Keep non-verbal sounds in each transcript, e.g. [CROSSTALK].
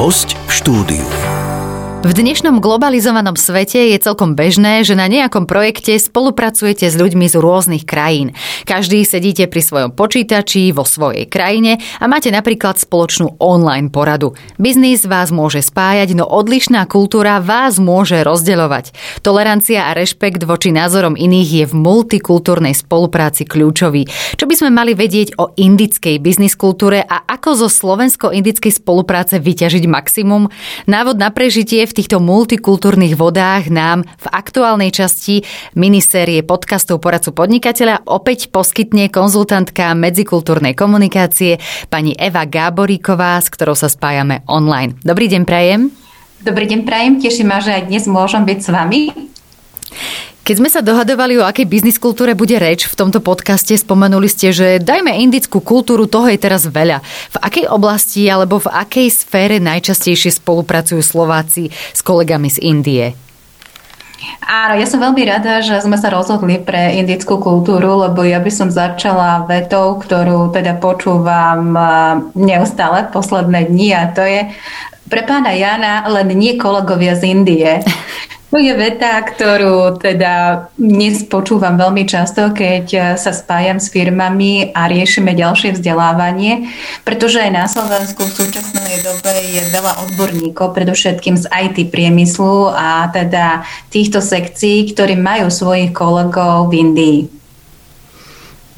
Host v štúdiu. V dnešnom globalizovanom svete je celkom bežné, že na nejakom projekte spolupracujete s ľuďmi z rôznych krajín. Každý sedíte pri svojom počítači vo svojej krajine a máte napríklad spoločnú online poradu. Biznis vás môže spájať, no odlišná kultúra vás môže rozdeľovať. Tolerancia a rešpekt voči názorom iných je v multikultúrnej spolupráci kľúčový. Čo by sme mali vedieť o indickej biznis kultúre a ako zo slovensko-indickej spolupráce vyťažiť maximum? Návod na prežitie v týchto multikultúrnych vodách nám v aktuálnej časti minisérie podcastov Poradcu podnikateľa opäť poskytne konzultantka medzikultúrnej komunikácie pani Eva Gáboríková, s ktorou sa spájame online. Dobrý deň, Prajem. Dobrý deň, Prajem. Teším ma, že aj dnes môžem byť s vami. Keď sme sa dohadovali, o akej biznis kultúre bude reč v tomto podcaste, spomenuli ste, že dajme indickú kultúru, toho je teraz veľa. V akej oblasti alebo v akej sfére najčastejšie spolupracujú Slováci s kolegami z Indie? Áno, ja som veľmi rada, že sme sa rozhodli pre indickú kultúru, lebo ja by som začala vetou, ktorú teda počúvam eh, neustále posledné dni a to je pre pána Jana len nie kolegovia z Indie. [LAUGHS] To je veta, ktorú teda dnes počúvam veľmi často, keď sa spájam s firmami a riešime ďalšie vzdelávanie, pretože aj na Slovensku v súčasnej dobe je veľa odborníkov, predovšetkým z IT priemyslu a teda týchto sekcií, ktorí majú svojich kolegov v Indii.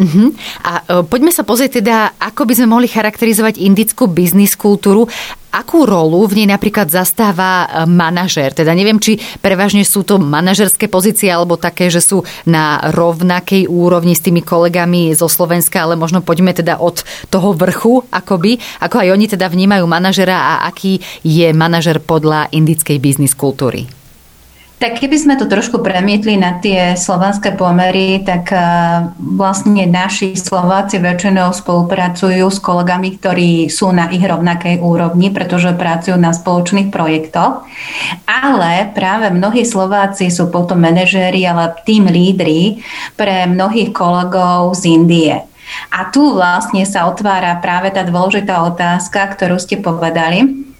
Uh-huh. A uh, poďme sa pozrieť teda, ako by sme mohli charakterizovať indickú biznis kultúru Akú rolu v nej napríklad zastáva e, manažér? Teda neviem, či prevažne sú to manažerské pozície alebo také, že sú na rovnakej úrovni s tými kolegami zo Slovenska, ale možno poďme teda od toho vrchu, akoby, ako aj oni teda vnímajú manažera a aký je manažer podľa indickej biznis kultúry. Tak keby sme to trošku premietli na tie slovanské pomery, tak eh, vlastne naši Slováci väčšinou spolupracujú s kolegami, ktorí sú na ich rovnakej úrovni, pretože pracujú na spoločných projektoch. Ale práve mnohí Slováci sú potom manažéri, ale tým lídri pre mnohých kolegov z Indie. A tu vlastne sa otvára práve tá dôležitá otázka, ktorú ste povedali,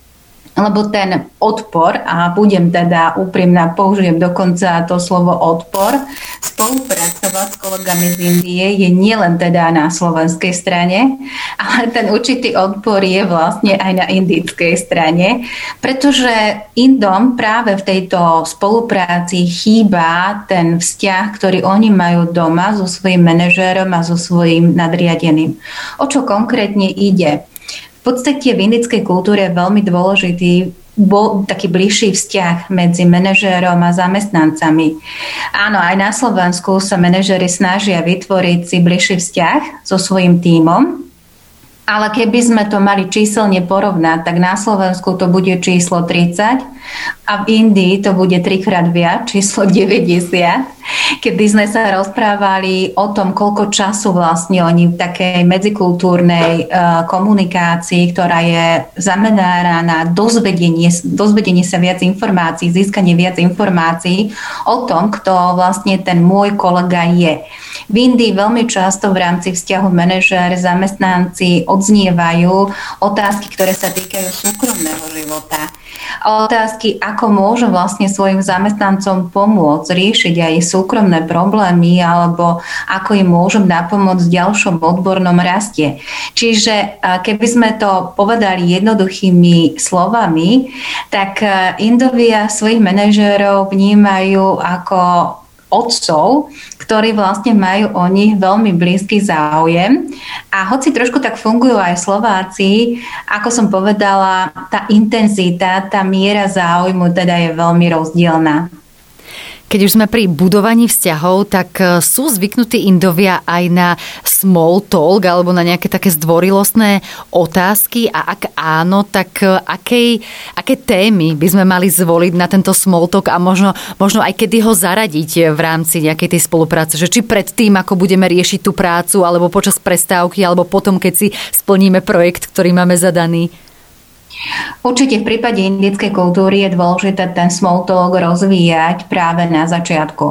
lebo ten odpor, a budem teda úprimná, použijem dokonca to slovo odpor, spolupracovať s kolegami z Indie je nielen teda na slovenskej strane, ale ten určitý odpor je vlastne aj na indickej strane, pretože Indom práve v tejto spolupráci chýba ten vzťah, ktorý oni majú doma so svojím manažérom a so svojím nadriadeným. O čo konkrétne ide? V podstate v indickej kultúre je veľmi dôležitý bol taký bližší vzťah medzi manažérom a zamestnancami. Áno, aj na Slovensku sa manažéri snažia vytvoriť si bližší vzťah so svojím tímom, ale keby sme to mali číselne porovnať, tak na Slovensku to bude číslo 30 a v Indii to bude trikrát viac, číslo 90, kedy sme sa rozprávali o tom, koľko času vlastne oni v takej medzikultúrnej uh, komunikácii, ktorá je zameraná na dozvedenie, dozvedenie sa viac informácií, získanie viac informácií o tom, kto vlastne ten môj kolega je. V Indii veľmi často v rámci vzťahu manažer, zamestnanci odznievajú otázky, ktoré sa týkajú súkromného života. Otázky, ako môžu vlastne svojim zamestnancom pomôcť riešiť aj súkromné problémy alebo ako im môžem napomôcť v ďalšom odbornom raste. Čiže keby sme to povedali jednoduchými slovami, tak Indovia svojich manažérov vnímajú ako otcov, ktorí vlastne majú o nich veľmi blízky záujem. A hoci trošku tak fungujú aj Slováci, ako som povedala, tá intenzita, tá miera záujmu teda je veľmi rozdielna. Keď už sme pri budovaní vzťahov, tak e, sú zvyknutí Indovia aj na small talk alebo na nejaké také zdvorilostné otázky a ak áno, tak e, akej, aké témy by sme mali zvoliť na tento small talk a možno, možno aj kedy ho zaradiť v rámci nejakej tej spolupráce, že či pred tým, ako budeme riešiť tú prácu, alebo počas prestávky, alebo potom, keď si splníme projekt, ktorý máme zadaný. Určite v prípade indickej kultúry je dôležité ten small talk rozvíjať práve na začiatku.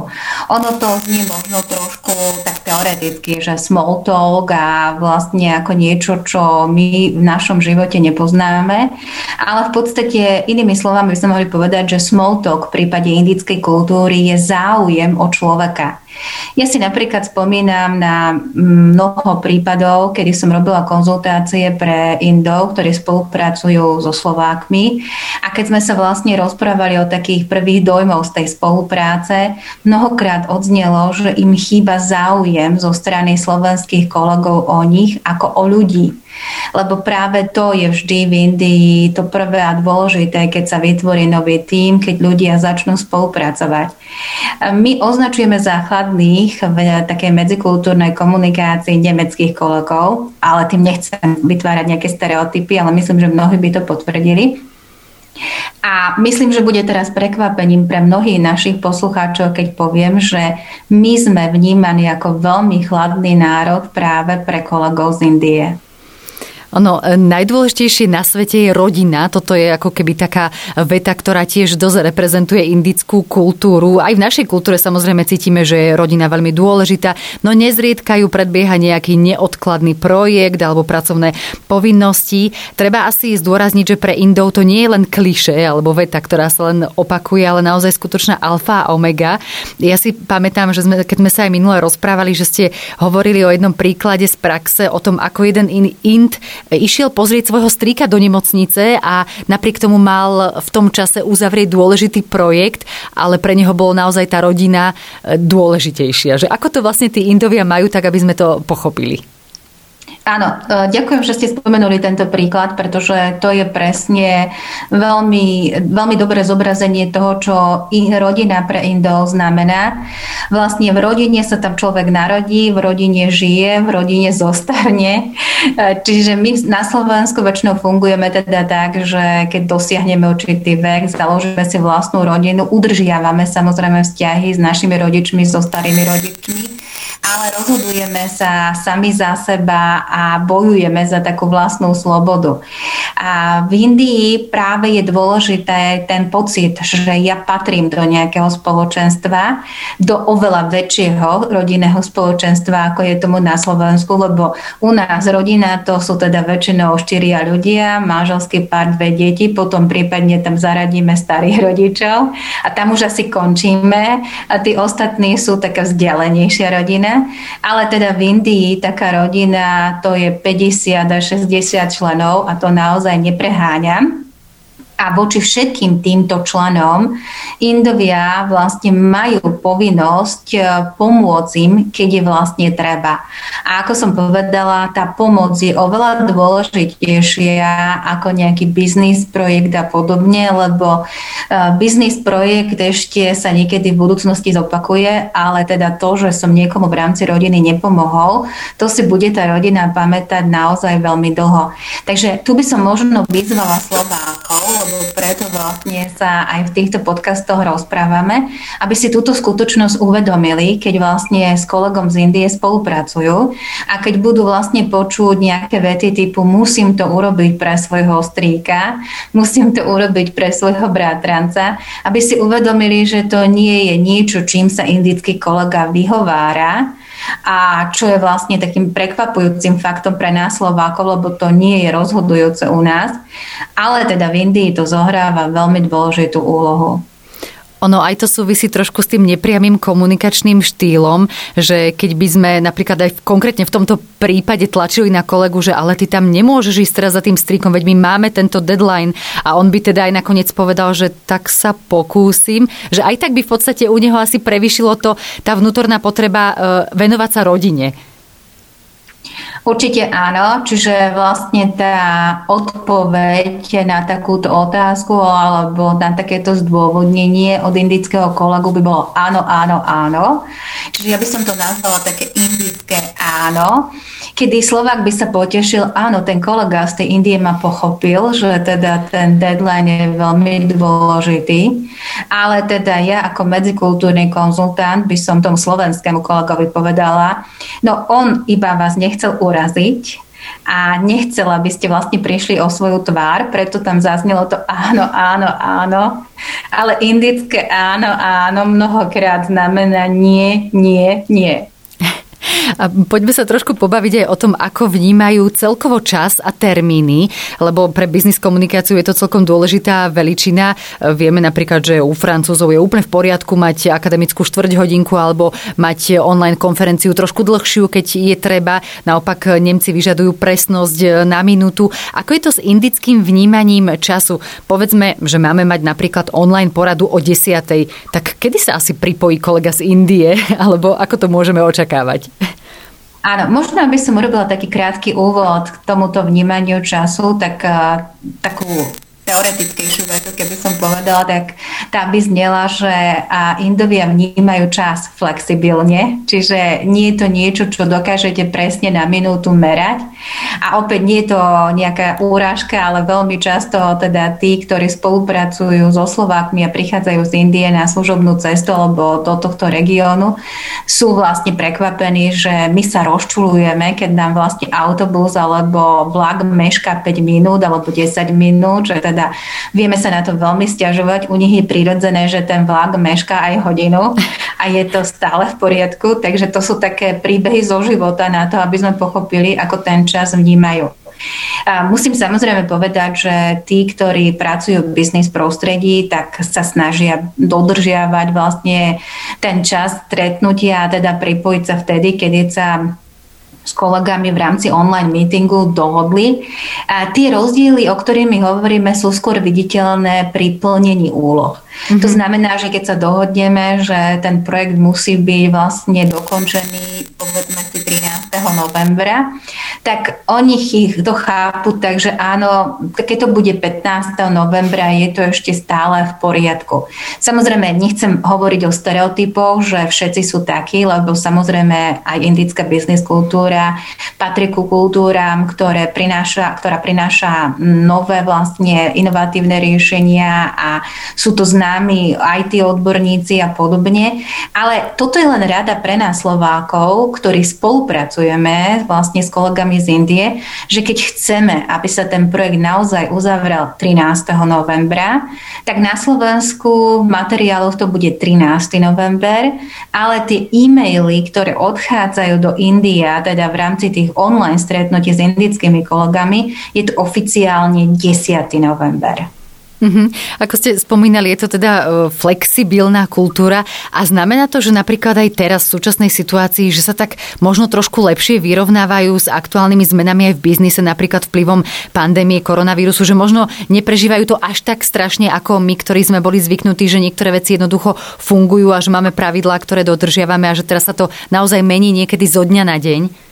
Ono to znie možno trošku tak teoreticky, že small talk a vlastne ako niečo, čo my v našom živote nepoznáme. Ale v podstate inými slovami by sme mohli povedať, že small talk v prípade indickej kultúry je záujem o človeka. Ja si napríklad spomínam na mnoho prípadov, kedy som robila konzultácie pre Indov, ktorí spolupracujú so Slovákmi a keď sme sa vlastne rozprávali o takých prvých dojmov z tej spolupráce, mnohokrát odznelo, že im chýba záujem zo strany slovenských kolegov o nich ako o ľudí. Lebo práve to je vždy v Indii to prvé a dôležité, keď sa vytvorí nový tím, keď ľudia začnú spolupracovať. My označujeme základných v takej medzikultúrnej komunikácii nemeckých kolegov, ale tým nechcem vytvárať nejaké stereotypy, ale myslím, že mnohí by to potvrdili. A myslím, že bude teraz prekvapením pre mnohých našich poslucháčov, keď poviem, že my sme vnímaní ako veľmi chladný národ práve pre kolegov z Indie. Ono, najdôležitejšie na svete je rodina. Toto je ako keby taká veta, ktorá tiež dosť reprezentuje indickú kultúru. Aj v našej kultúre samozrejme cítime, že je rodina veľmi dôležitá, no nezriedkajú predbieha nejaký neodkladný projekt alebo pracovné povinnosti. Treba asi zdôrazniť, že pre Indov to nie je len kliše alebo veta, ktorá sa len opakuje, ale naozaj skutočná alfa a omega. Ja si pamätám, že sme, keď sme sa aj minule rozprávali, že ste hovorili o jednom príklade z praxe, o tom, ako jeden Ind išiel pozrieť svojho strýka do nemocnice a napriek tomu mal v tom čase uzavrieť dôležitý projekt, ale pre neho bolo naozaj tá rodina e, dôležitejšia. Že ako to vlastne tí Indovia majú, tak aby sme to pochopili? Áno, e, ďakujem, že ste spomenuli tento príklad, pretože to je presne veľmi, veľmi dobré zobrazenie toho, čo rodina pre Indov znamená. Vlastne v rodine sa tam človek narodí, v rodine žije, v rodine zostarne. E, čiže my na Slovensku väčšinou fungujeme teda tak, že keď dosiahneme určitý vek, založíme si vlastnú rodinu, udržiavame samozrejme vzťahy s našimi rodičmi, so starými rodičmi ale rozhodujeme sa sami za seba a bojujeme za takú vlastnú slobodu. A v Indii práve je dôležité ten pocit, že ja patrím do nejakého spoločenstva, do oveľa väčšieho rodinného spoločenstva, ako je tomu na Slovensku, lebo u nás rodina to sú teda väčšinou štyria ľudia, manželský pár, dve deti, potom prípadne tam zaradíme starých rodičov a tam už asi končíme a tí ostatní sú taká vzdialenejšia rodina ale teda v Indii taká rodina to je 50 až 60 členov a to naozaj nepreháňam a voči všetkým týmto členom Indovia vlastne majú povinnosť e, pomôcť im, keď je vlastne treba. A ako som povedala, tá pomoc je oveľa dôležitejšia ako nejaký biznis projekt a podobne, lebo e, biznis projekt ešte sa niekedy v budúcnosti zopakuje, ale teda to, že som niekomu v rámci rodiny nepomohol, to si bude tá rodina pamätať naozaj veľmi dlho. Takže tu by som možno vyzvala Slovákov, preto vlastne sa aj v týchto podcastoch rozprávame, aby si túto skutočnosť uvedomili, keď vlastne s kolegom z Indie spolupracujú a keď budú vlastne počuť nejaké vety typu musím to urobiť pre svojho strýka, musím to urobiť pre svojho bratranca, aby si uvedomili, že to nie je niečo, čím sa indický kolega vyhovára, a čo je vlastne takým prekvapujúcim faktom pre nás Slovákov, lebo to nie je rozhodujúce u nás, ale teda v Indii to zohráva veľmi dôležitú úlohu. Ono aj to súvisí trošku s tým nepriamým komunikačným štýlom, že keď by sme napríklad aj v, konkrétne v tomto prípade tlačili na kolegu, že ale ty tam nemôžeš ísť teraz za tým strikom, veď my máme tento deadline a on by teda aj nakoniec povedal, že tak sa pokúsim, že aj tak by v podstate u neho asi prevyšilo to tá vnútorná potreba e, venovať sa rodine Určite áno, čiže vlastne tá odpoveď na takúto otázku alebo na takéto zdôvodnenie od indického kolegu by bolo áno, áno, áno. Čiže ja by som to nazvala také indické áno, kedy Slovak by sa potešil, áno, ten kolega z tej Indie ma pochopil, že teda ten deadline je veľmi dôležitý, ale teda ja ako medzikultúrny konzultant by som tomu slovenskému kolegovi povedala, no on iba vás nechcel uraziť, a nechcela, aby ste vlastne prišli o svoju tvár, preto tam zaznelo to áno, áno, áno. Ale indické áno, áno mnohokrát znamená nie, nie, nie. A poďme sa trošku pobaviť aj o tom, ako vnímajú celkovo čas a termíny, lebo pre biznis komunikáciu je to celkom dôležitá veličina. Vieme napríklad, že u Francúzov je úplne v poriadku mať akademickú štvrť hodinku alebo mať online konferenciu trošku dlhšiu, keď je treba. Naopak Nemci vyžadujú presnosť na minútu. Ako je to s indickým vnímaním času? Povedzme, že máme mať napríklad online poradu o 10. Tak kedy sa asi pripojí kolega z Indie? [LAUGHS] Alebo ako to môžeme očakávať? Áno, možno by som urobila taký krátky úvod k tomuto vnímaniu času, tak uh, takú teoretickejšiu vetu, keby som povedala, tak tá by znela, že Indovia vnímajú čas flexibilne, čiže nie je to niečo, čo dokážete presne na minútu merať. A opäť nie je to nejaká úražka, ale veľmi často teda tí, ktorí spolupracujú so Slovákmi a prichádzajú z Indie na služobnú cestu alebo do tohto regiónu, sú vlastne prekvapení, že my sa rozčulujeme, keď nám vlastne autobus alebo vlak meška 5 minút alebo 10 minút, že teda vieme sa na to veľmi stiažovať. U nich je prirodzené, že ten vlak meška aj hodinu a je to stále v poriadku. Takže to sú také príbehy zo života na to, aby sme pochopili, ako ten čas vnímajú. A musím samozrejme povedať, že tí, ktorí pracujú v biznis prostredí, tak sa snažia dodržiavať vlastne ten čas stretnutia a teda pripojiť sa vtedy, keď sa s kolegami v rámci online meetingu dohodli. A tie rozdiely, o ktorých my hovoríme, sú skôr viditeľné pri plnení úloh. Mm-hmm. To znamená, že keď sa dohodneme, že ten projekt musí byť vlastne dokončený povedzme si 13. novembra, tak oni ich to chápu, takže áno, keď to bude 15. novembra, je to ešte stále v poriadku. Samozrejme, nechcem hovoriť o stereotypoch, že všetci sú takí, lebo samozrejme aj indická biznis kultúra patrí ku kultúram, ktoré prináša, ktorá prináša nové vlastne inovatívne riešenia a sú to známi IT odborníci a podobne. Ale toto je len rada pre nás Slovákov, ktorí spolupracujeme vlastne s kolegami z Indie, že keď chceme, aby sa ten projekt naozaj uzavrel 13. novembra, tak na Slovensku v materiáloch to bude 13. november, ale tie e-maily, ktoré odchádzajú do India, teda v rámci tých online stretnutí s indickými kolegami, je to oficiálne 10. november. Mm-hmm. Ako ste spomínali, je to teda e, flexibilná kultúra a znamená to, že napríklad aj teraz v súčasnej situácii, že sa tak možno trošku lepšie vyrovnávajú s aktuálnymi zmenami aj v biznise, napríklad vplyvom pandémie koronavírusu, že možno neprežívajú to až tak strašne ako my, ktorí sme boli zvyknutí, že niektoré veci jednoducho fungujú a že máme pravidlá, ktoré dodržiavame a že teraz sa to naozaj mení niekedy zo dňa na deň.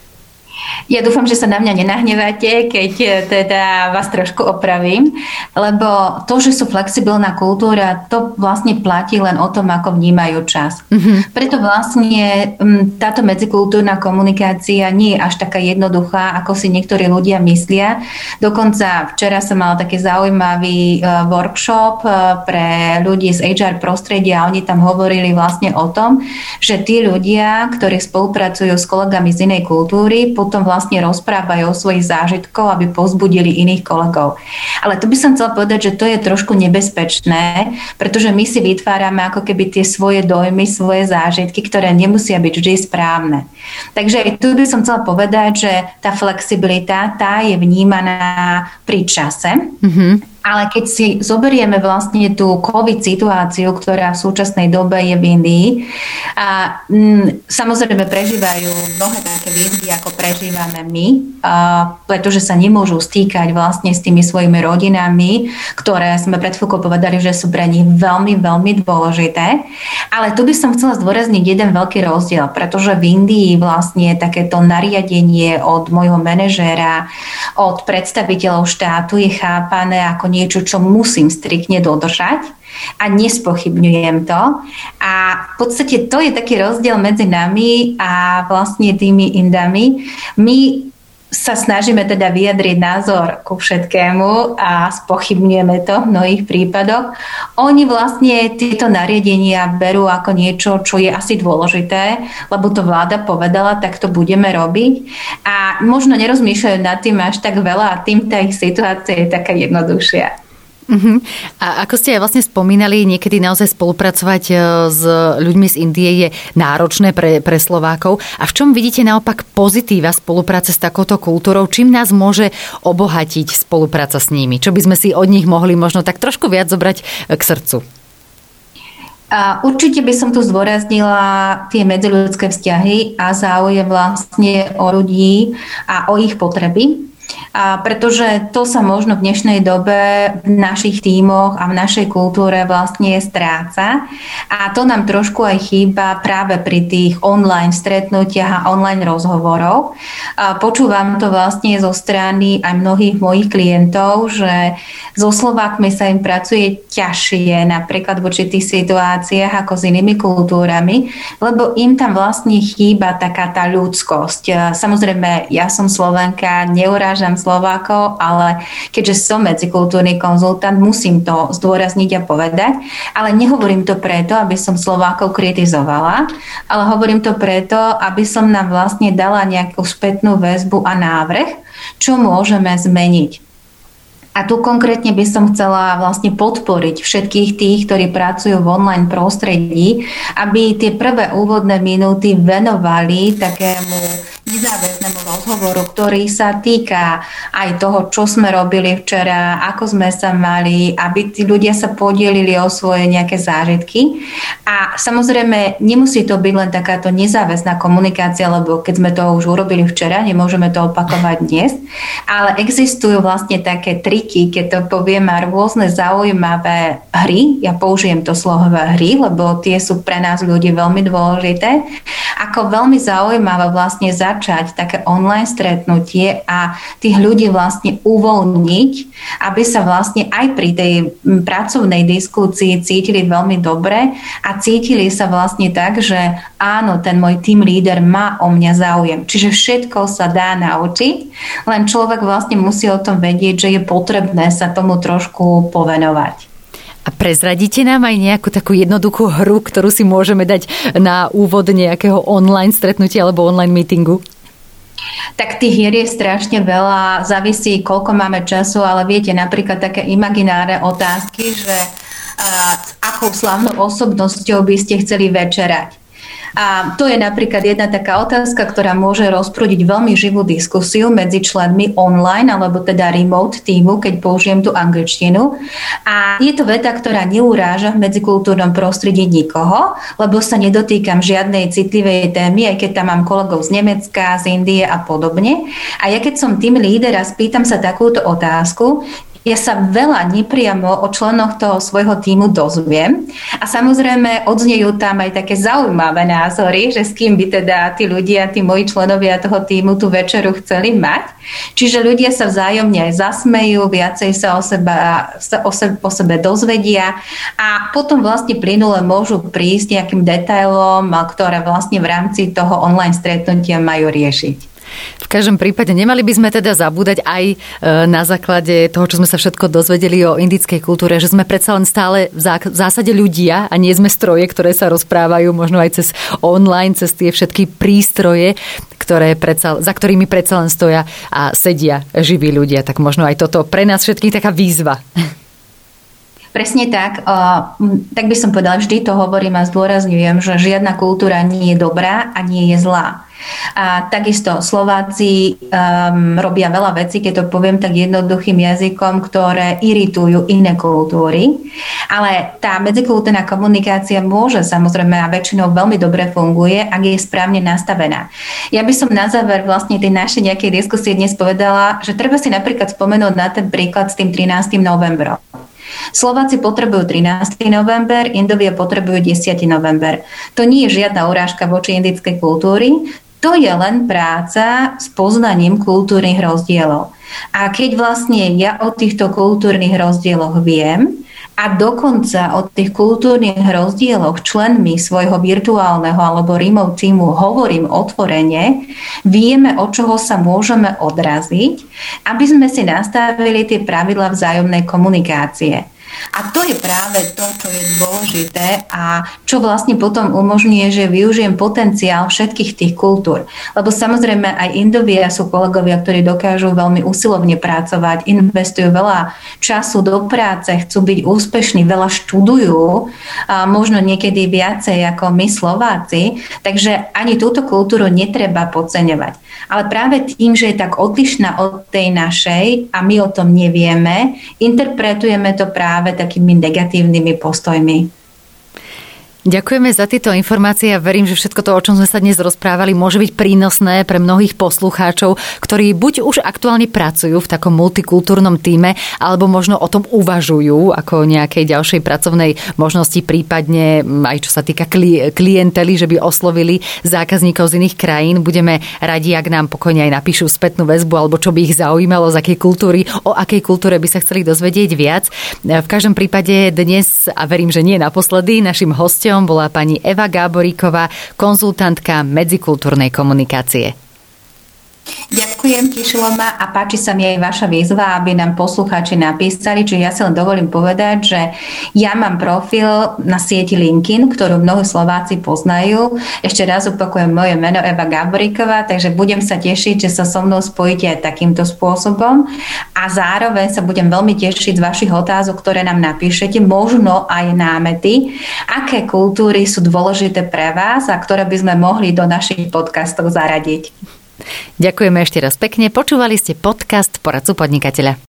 Ja dúfam, že sa na mňa nenahneváte, keď e, teda vás trošku opravím, lebo to, že sú flexibilná kultúra, to vlastne platí len o tom, ako vnímajú čas. Mm-hmm. Preto vlastne táto medzikultúrna komunikácia nie je až taká jednoduchá, ako si niektorí ľudia myslia. Dokonca včera som mala taký zaujímavý e, workshop e, pre ľudí z HR prostredia a oni tam hovorili vlastne o tom, že tí ľudia, ktorí spolupracujú s kolegami z inej kultúry, potom vlastne rozprávajú o svojich zážitkoch, aby povzbudili iných kolegov. Ale tu by som chcela povedať, že to je trošku nebezpečné, pretože my si vytvárame ako keby tie svoje dojmy, svoje zážitky, ktoré nemusia byť vždy správne. Takže aj tu by som chcela povedať, že tá flexibilita, tá je vnímaná pri čase. Mm-hmm ale keď si zoberieme vlastne tú COVID situáciu, ktorá v súčasnej dobe je v Indii, a m, mm, samozrejme prežívajú mnohé také výzvy, ako prežívame my, a, pretože sa nemôžu stýkať vlastne s tými svojimi rodinami, ktoré sme pred chvíľkou povedali, že sú pre nich veľmi, veľmi dôležité. Ale tu by som chcela zdôrazniť jeden veľký rozdiel, pretože v Indii vlastne takéto nariadenie od môjho manažéra, od predstaviteľov štátu je chápané ako niečo, čo musím striktne dodržať a nespochybňujem to. A v podstate to je taký rozdiel medzi nami a vlastne tými indami. My sa snažíme teda vyjadriť názor ku všetkému a spochybňujeme to v mnohých prípadoch. Oni vlastne tieto nariadenia berú ako niečo, čo je asi dôležité, lebo to vláda povedala, tak to budeme robiť. A možno nerozmýšľajú nad tým až tak veľa a tým tá ich situácia je taká jednoduchšia. Uh-huh. A ako ste aj vlastne spomínali, niekedy naozaj spolupracovať e, s ľuďmi z Indie je náročné pre, pre Slovákov. A v čom vidíte naopak pozitíva spolupráce s takouto kultúrou? Čím nás môže obohatiť spolupráca s nimi? Čo by sme si od nich mohli možno tak trošku viac zobrať e, k srdcu? A určite by som tu zdôraznila tie medziľudské vzťahy a záujem vlastne o ľudí a o ich potreby a pretože to sa možno v dnešnej dobe v našich tímoch a v našej kultúre vlastne stráca a to nám trošku aj chýba práve pri tých online stretnutiach a online rozhovoroch. A počúvam to vlastne zo strany aj mnohých mojich klientov, že so Slovákmi sa im pracuje ťažšie napríklad v určitých situáciách ako s inými kultúrami, lebo im tam vlastne chýba taká tá ľudskosť. Samozrejme, ja som Slovenka, neurážam Slovákov, ale keďže som medzikultúrny konzultant, musím to zdôrazniť a povedať. Ale nehovorím to preto, aby som Slovákov kritizovala, ale hovorím to preto, aby som nám vlastne dala nejakú spätnú väzbu a návrh, čo môžeme zmeniť. A tu konkrétne by som chcela vlastne podporiť všetkých tých, ktorí pracujú v online prostredí, aby tie prvé úvodné minúty venovali takému nezáväznému rozhovoru, ktorý sa týka aj toho, čo sme robili včera, ako sme sa mali, aby tí ľudia sa podielili o svoje nejaké zážitky. A samozrejme, nemusí to byť len takáto nezáväzná komunikácia, lebo keď sme to už urobili včera, nemôžeme to opakovať dnes. Ale existujú vlastne také triky, keď to poviem, a rôzne zaujímavé hry. Ja použijem to slovo hry, lebo tie sú pre nás ľudí veľmi dôležité. Ako veľmi zaujímavé vlastne za začať také online stretnutie a tých ľudí vlastne uvoľniť, aby sa vlastne aj pri tej pracovnej diskusii cítili veľmi dobre a cítili sa vlastne tak, že áno, ten môj team leader má o mňa záujem. Čiže všetko sa dá naučiť, len človek vlastne musí o tom vedieť, že je potrebné sa tomu trošku povenovať. A prezradíte nám aj nejakú takú jednoduchú hru, ktorú si môžeme dať na úvod nejakého online stretnutia alebo online meetingu? Tak tých hier je strašne veľa, závisí, koľko máme času, ale viete, napríklad také imaginárne otázky, že uh, akou slavnou osobnosťou by ste chceli večerať. A to je napríklad jedna taká otázka, ktorá môže rozprúdiť veľmi živú diskusiu medzi členmi online alebo teda remote týmu, keď použijem tú angličtinu. A je to veta, ktorá neuráža v medzikultúrnom prostredí nikoho, lebo sa nedotýkam žiadnej citlivej témy, aj keď tam mám kolegov z Nemecka, z Indie a podobne. A ja keď som tým líder a spýtam sa takúto otázku, ja sa veľa nepriamo o členoch toho svojho týmu dozviem a samozrejme odznejú tam aj také zaujímavé názory, že s kým by teda tí ľudia, tí moji členovia toho týmu tú večeru chceli mať. Čiže ľudia sa vzájomne aj zasmejú, viacej sa o, seba, sa o, sebe, o sebe dozvedia a potom vlastne plynule môžu prísť nejakým detailom, ktoré vlastne v rámci toho online stretnutia majú riešiť. V každom prípade nemali by sme teda zabúdať aj e, na základe toho, čo sme sa všetko dozvedeli o indickej kultúre, že sme predsa len stále v zásade ľudia a nie sme stroje, ktoré sa rozprávajú možno aj cez online, cez tie všetky prístroje, ktoré predsa, za ktorými predsa len stoja a sedia živí ľudia. Tak možno aj toto pre nás všetkých taká výzva. Presne tak. Tak by som povedala, vždy to hovorím a zdôrazňujem, že žiadna kultúra nie je dobrá a nie je zlá. A takisto Slováci um, robia veľa vecí, keď to poviem tak jednoduchým jazykom, ktoré iritujú iné kultúry. Ale tá medzikultúrna komunikácia môže samozrejme a väčšinou veľmi dobre funguje, ak je správne nastavená. Ja by som na záver vlastne tej našej nejakej diskusie dnes povedala, že treba si napríklad spomenúť na ten príklad s tým 13. novembrom. Slováci potrebujú 13. november, Indovia potrebujú 10. november. To nie je žiadna urážka voči indickej kultúry, to je len práca s poznaním kultúrnych rozdielov. A keď vlastne ja o týchto kultúrnych rozdieloch viem a dokonca o tých kultúrnych rozdieloch členmi svojho virtuálneho alebo remote týmu hovorím otvorene, vieme, od čoho sa môžeme odraziť, aby sme si nastavili tie pravidla vzájomnej komunikácie. A to je práve to, čo je dôležité a čo vlastne potom umožňuje, že využijem potenciál všetkých tých kultúr. Lebo samozrejme aj Indovia sú kolegovia, ktorí dokážu veľmi usilovne pracovať, investujú veľa času do práce, chcú byť úspešní, veľa študujú, a možno niekedy viacej ako my Slováci, takže ani túto kultúru netreba podceňovať. Ale práve tým, že je tak odlišná od tej našej a my o tom nevieme, interpretujeme to práve takými negatívnymi postojmi. Ďakujeme za tieto informácie a verím, že všetko to, o čom sme sa dnes rozprávali, môže byť prínosné pre mnohých poslucháčov, ktorí buď už aktuálne pracujú v takom multikultúrnom týme, alebo možno o tom uvažujú ako nejakej ďalšej pracovnej možnosti, prípadne aj čo sa týka klientely, že by oslovili zákazníkov z iných krajín. Budeme radi, ak nám pokojne aj napíšu spätnú väzbu, alebo čo by ich zaujímalo, z akej kultúry, o akej kultúre by sa chceli dozvedieť viac. V každom prípade dnes, a verím, že nie naposledy, našim hostom hosťom bola pani Eva Gáboríková, konzultantka medzikultúrnej komunikácie. Ďakujem, tešilo ma a páči sa mi aj vaša výzva, aby nám poslucháči napísali, čiže ja si len dovolím povedať, že ja mám profil na sieti LinkedIn, ktorú mnohí Slováci poznajú. Ešte raz opakujem moje meno Eva Gaboríková, takže budem sa tešiť, že sa so mnou spojíte aj takýmto spôsobom a zároveň sa budem veľmi tešiť z vašich otázok, ktoré nám napíšete, možno aj námety, aké kultúry sú dôležité pre vás a ktoré by sme mohli do našich podcastov zaradiť. Ďakujeme ešte raz pekne. Počúvali ste podcast Poradcu podnikateľa.